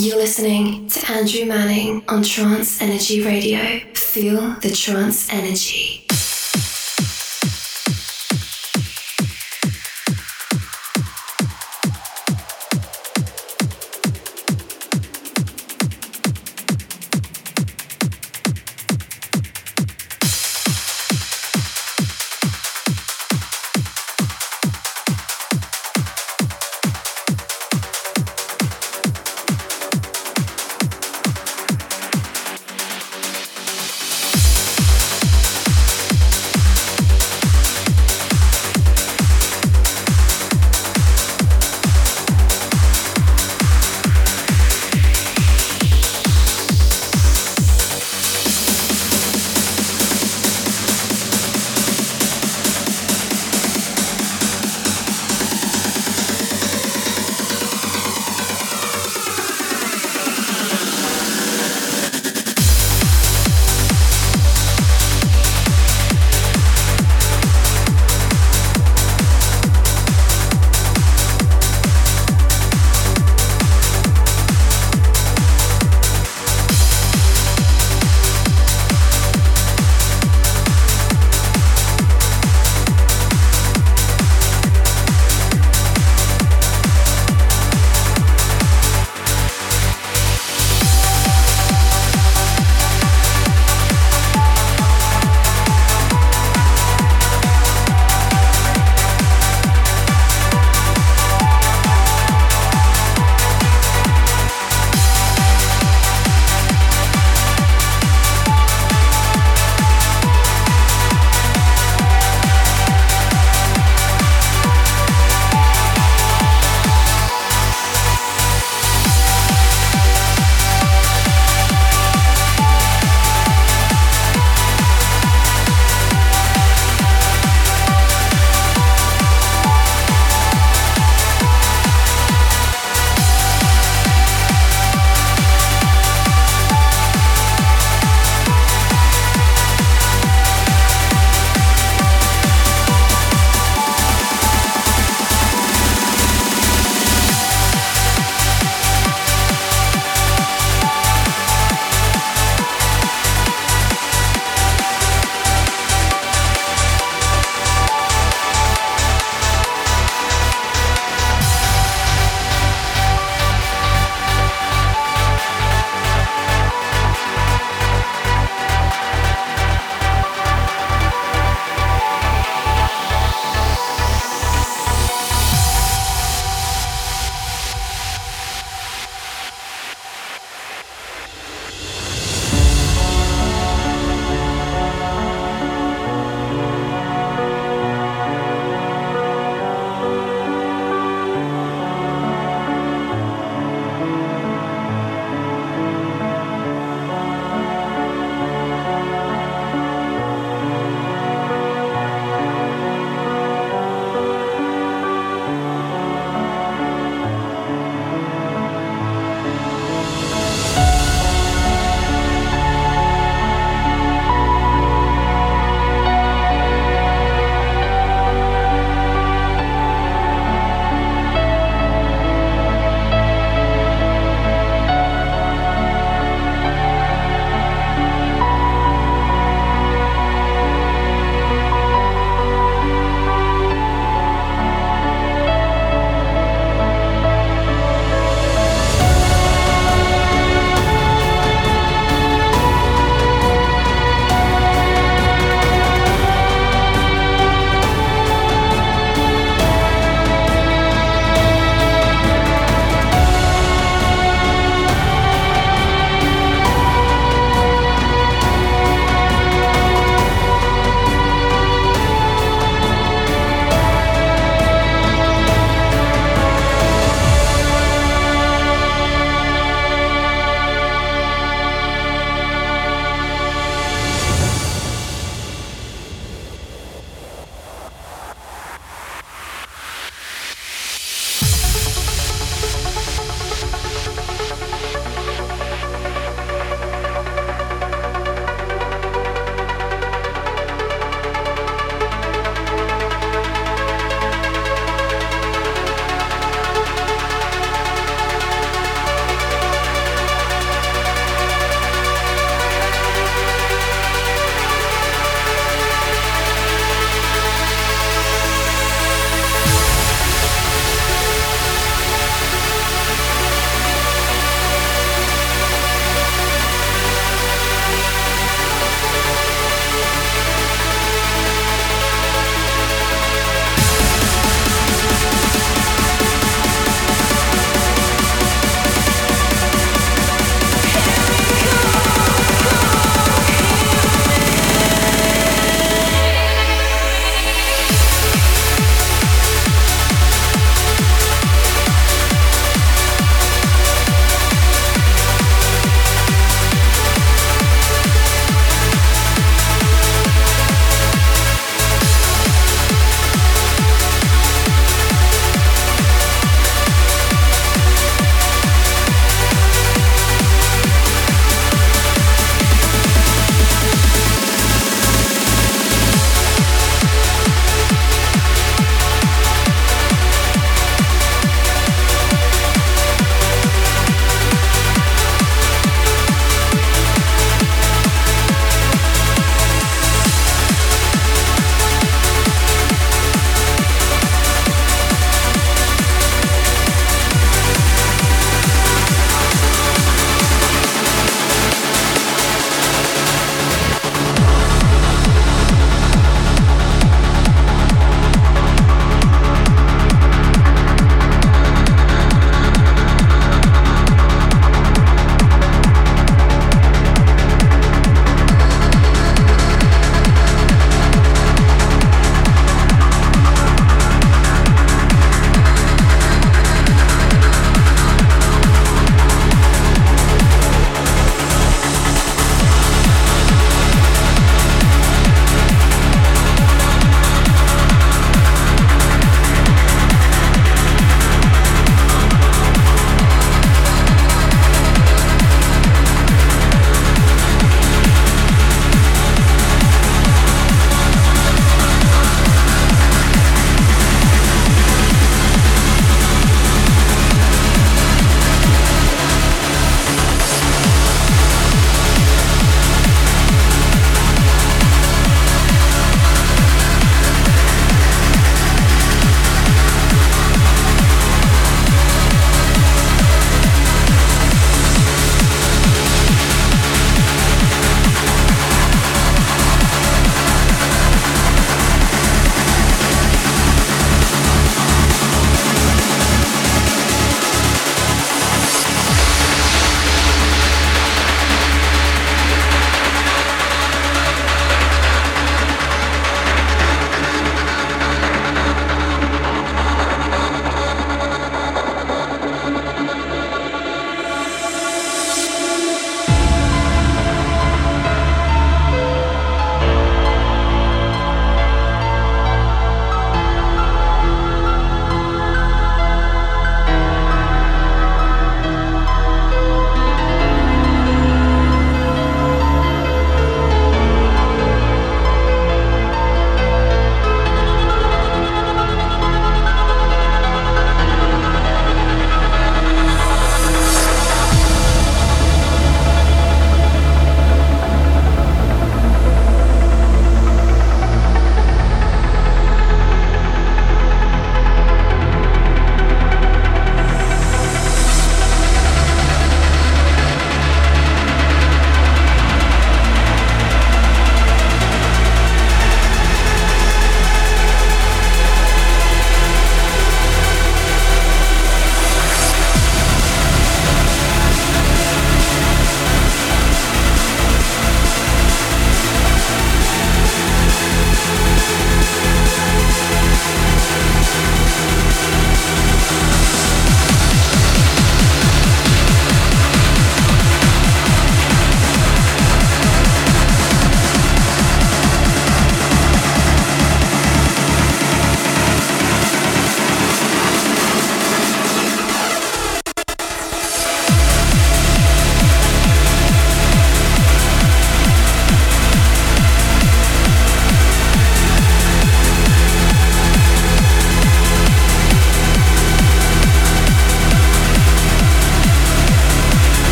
You're listening to Andrew Manning on Trance Energy Radio. Feel the trance energy.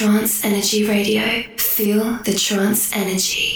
Trance Energy Radio. Feel the trance energy.